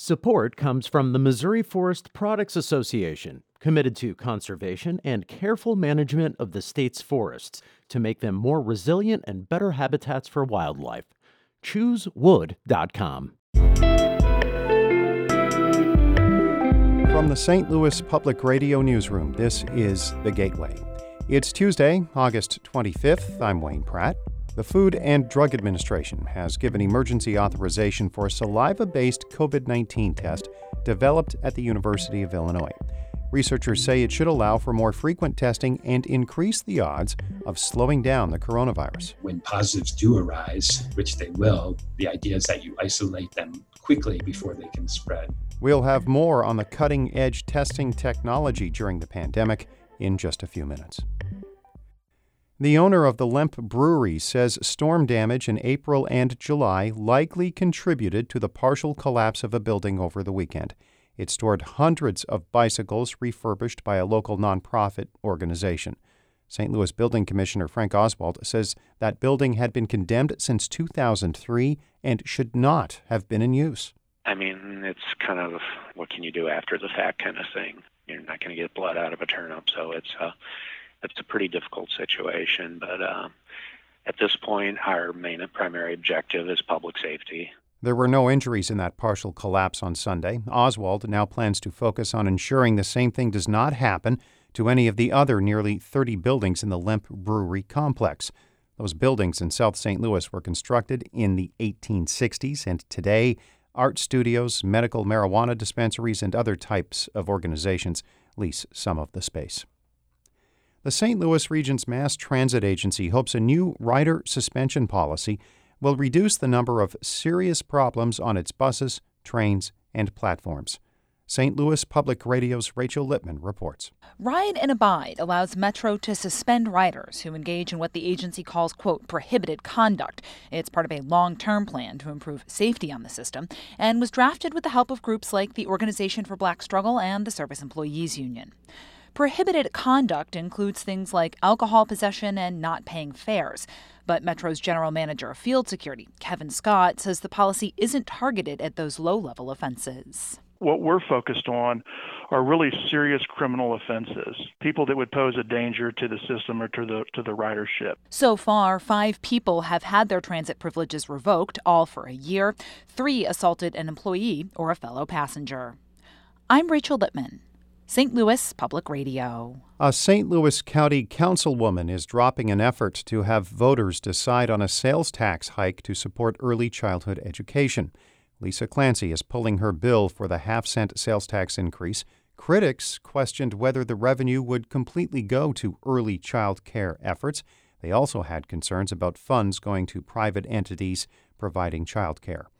Support comes from the Missouri Forest Products Association, committed to conservation and careful management of the state's forests to make them more resilient and better habitats for wildlife. ChooseWood.com. From the St. Louis Public Radio Newsroom, this is The Gateway. It's Tuesday, August 25th. I'm Wayne Pratt. The Food and Drug Administration has given emergency authorization for a saliva based COVID 19 test developed at the University of Illinois. Researchers say it should allow for more frequent testing and increase the odds of slowing down the coronavirus. When positives do arise, which they will, the idea is that you isolate them quickly before they can spread. We'll have more on the cutting edge testing technology during the pandemic in just a few minutes. The owner of the Lemp Brewery says storm damage in April and July likely contributed to the partial collapse of a building over the weekend. It stored hundreds of bicycles refurbished by a local nonprofit organization. St. Louis Building Commissioner Frank Oswald says that building had been condemned since 2003 and should not have been in use. I mean, it's kind of what can you do after the fact kind of thing. You're not going to get blood out of a turnip, so it's uh, it's a pretty difficult situation. But uh, at this point, our main primary objective is public safety. There were no injuries in that partial collapse on Sunday. Oswald now plans to focus on ensuring the same thing does not happen to any of the other nearly 30 buildings in the Lemp Brewery complex. Those buildings in South St. Louis were constructed in the 1860s, and today, art studios, medical marijuana dispensaries, and other types of organizations lease some of the space. The St. Louis Region's Mass Transit Agency hopes a new rider suspension policy will reduce the number of serious problems on its buses, trains, and platforms. St. Louis Public Radio's Rachel Lippmann reports. Ride and Abide allows Metro to suspend riders who engage in what the agency calls, quote, prohibited conduct. It's part of a long term plan to improve safety on the system and was drafted with the help of groups like the Organization for Black Struggle and the Service Employees Union. Prohibited conduct includes things like alcohol possession and not paying fares. But Metro's general manager of field security, Kevin Scott, says the policy isn't targeted at those low level offenses. What we're focused on are really serious criminal offenses, people that would pose a danger to the system or to the to the ridership. So far, 5 people have had their transit privileges revoked, all for a year. 3 assaulted an employee or a fellow passenger. I'm Rachel Lippmann. St. Louis Public Radio. A St. Louis County councilwoman is dropping an effort to have voters decide on a sales tax hike to support early childhood education. Lisa Clancy is pulling her bill for the half cent sales tax increase. Critics questioned whether the revenue would completely go to early child care efforts. They also had concerns about funds going to private entities providing child care.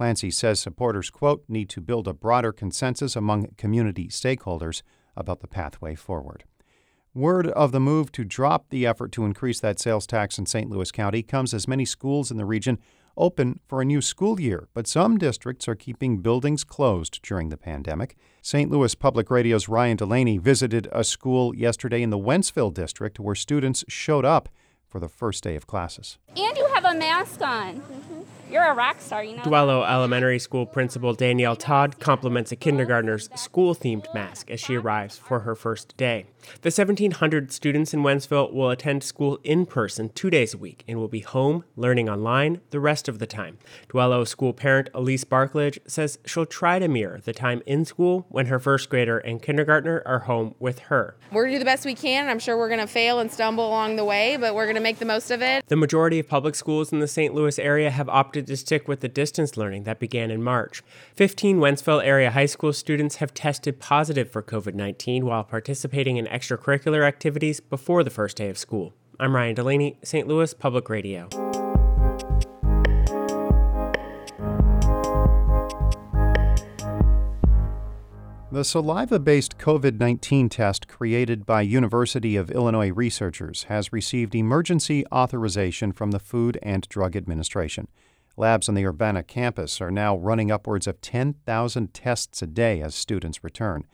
Clancy says supporters, quote, need to build a broader consensus among community stakeholders about the pathway forward. Word of the move to drop the effort to increase that sales tax in St. Louis County comes as many schools in the region open for a new school year, but some districts are keeping buildings closed during the pandemic. St. Louis Public Radio's Ryan Delaney visited a school yesterday in the Wentzville district where students showed up for the first day of classes. And you have a mask on. You're a rock star, you know. Duello Elementary School Principal Danielle Todd compliments a kindergartner's school themed mask as she arrives for her first day. The 1,700 students in Wentzville will attend school in person two days a week and will be home learning online the rest of the time. Duello school parent Elise Barkledge says she'll try to mirror the time in school when her first grader and kindergartner are home with her. We're going to do the best we can. And I'm sure we're going to fail and stumble along the way, but we're going to make the most of it. The majority of public schools in the St. Louis area have opted to stick with the distance learning that began in March. 15 Wentzville area high school students have tested positive for COVID 19 while participating in extracurricular activities before the first day of school. I'm Ryan Delaney, St. Louis Public Radio. The saliva based COVID 19 test created by University of Illinois researchers has received emergency authorization from the Food and Drug Administration. Labs on the Urbana campus are now running upwards of 10,000 tests a day as students return.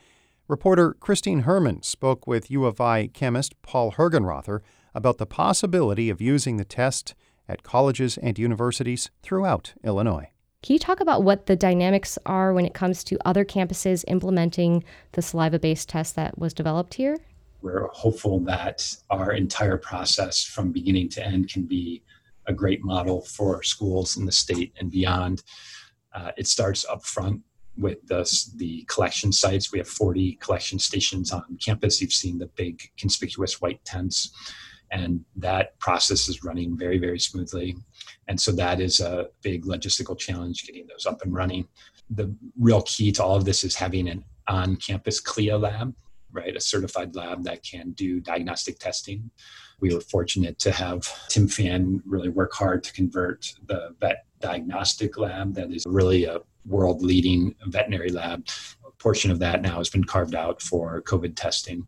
Reporter Christine Herman spoke with U of I chemist Paul Hergenrother about the possibility of using the test at colleges and universities throughout Illinois. Can you talk about what the dynamics are when it comes to other campuses implementing the saliva based test that was developed here? We're hopeful that our entire process from beginning to end can be a great model for schools in the state and beyond. Uh, it starts up front with the, the collection sites. We have 40 collection stations on campus. You've seen the big conspicuous white tents, and that process is running very, very smoothly. And so that is a big logistical challenge getting those up and running. The real key to all of this is having an on campus CLIA lab, right? A certified lab that can do diagnostic testing. We were fortunate to have Tim Fan really work hard to convert the vet diagnostic lab that is really a world leading veterinary lab. A portion of that now has been carved out for COVID testing.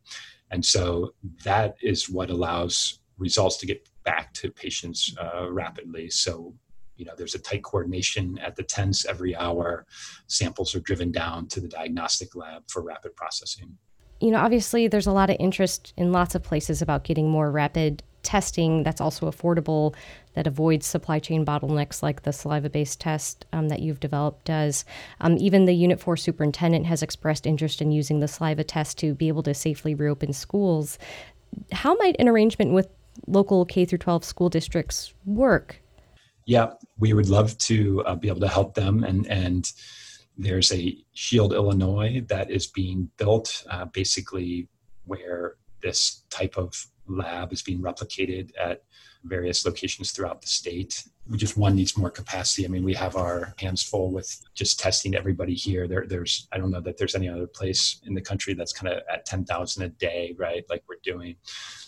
And so that is what allows results to get back to patients uh, rapidly. So, you know, there's a tight coordination at the tents every hour. Samples are driven down to the diagnostic lab for rapid processing. You know, obviously, there's a lot of interest in lots of places about getting more rapid testing that's also affordable, that avoids supply chain bottlenecks like the saliva based test um, that you've developed does. Um, even the Unit 4 superintendent has expressed interest in using the saliva test to be able to safely reopen schools. How might an arrangement with local K through 12 school districts work? Yeah, we would love to uh, be able to help them and and there's a Shield Illinois that is being built, uh, basically where this type of lab is being replicated at various locations throughout the state. We just one needs more capacity. I mean, we have our hands full with just testing everybody here. There, there's I don't know that there's any other place in the country that's kind of at ten thousand a day, right? Like we're doing.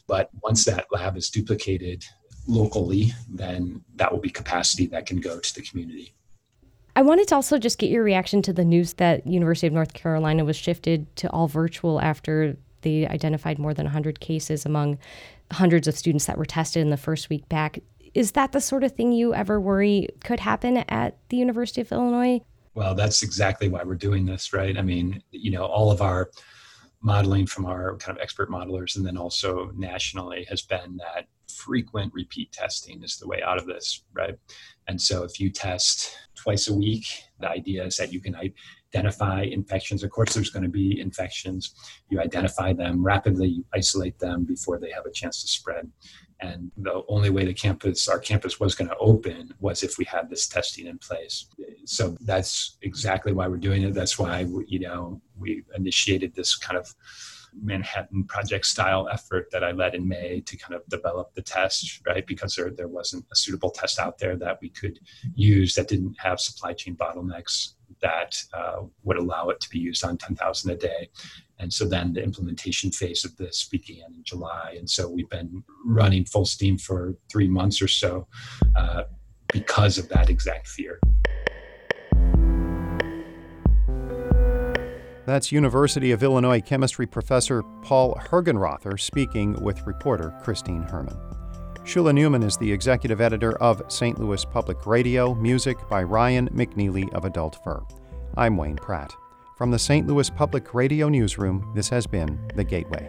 But once that lab is duplicated locally, then that will be capacity that can go to the community. I wanted to also just get your reaction to the news that University of North Carolina was shifted to all virtual after they identified more than 100 cases among hundreds of students that were tested in the first week back. Is that the sort of thing you ever worry could happen at the University of Illinois? Well, that's exactly why we're doing this, right? I mean, you know, all of our modeling from our kind of expert modelers and then also nationally has been that frequent repeat testing is the way out of this, right? And so if you test twice a week, the idea is that you can identify infections. Of course, there's going to be infections. You identify them rapidly, isolate them before they have a chance to spread. And the only way the campus, our campus was going to open was if we had this testing in place. So that's exactly why we're doing it. That's why, you know, we initiated this kind of Manhattan Project style effort that I led in May to kind of develop the test, right? Because there, there wasn't a suitable test out there that we could use that didn't have supply chain bottlenecks that uh, would allow it to be used on 10,000 a day. And so then the implementation phase of this began in July. And so we've been running full steam for three months or so uh, because of that exact fear. That's University of Illinois chemistry professor Paul Hergenrother speaking with reporter Christine Herman. Shula Neuman is the executive editor of St. Louis Public Radio, music by Ryan McNeely of Adult Fur. I'm Wayne Pratt. From the St. Louis Public Radio Newsroom, this has been The Gateway.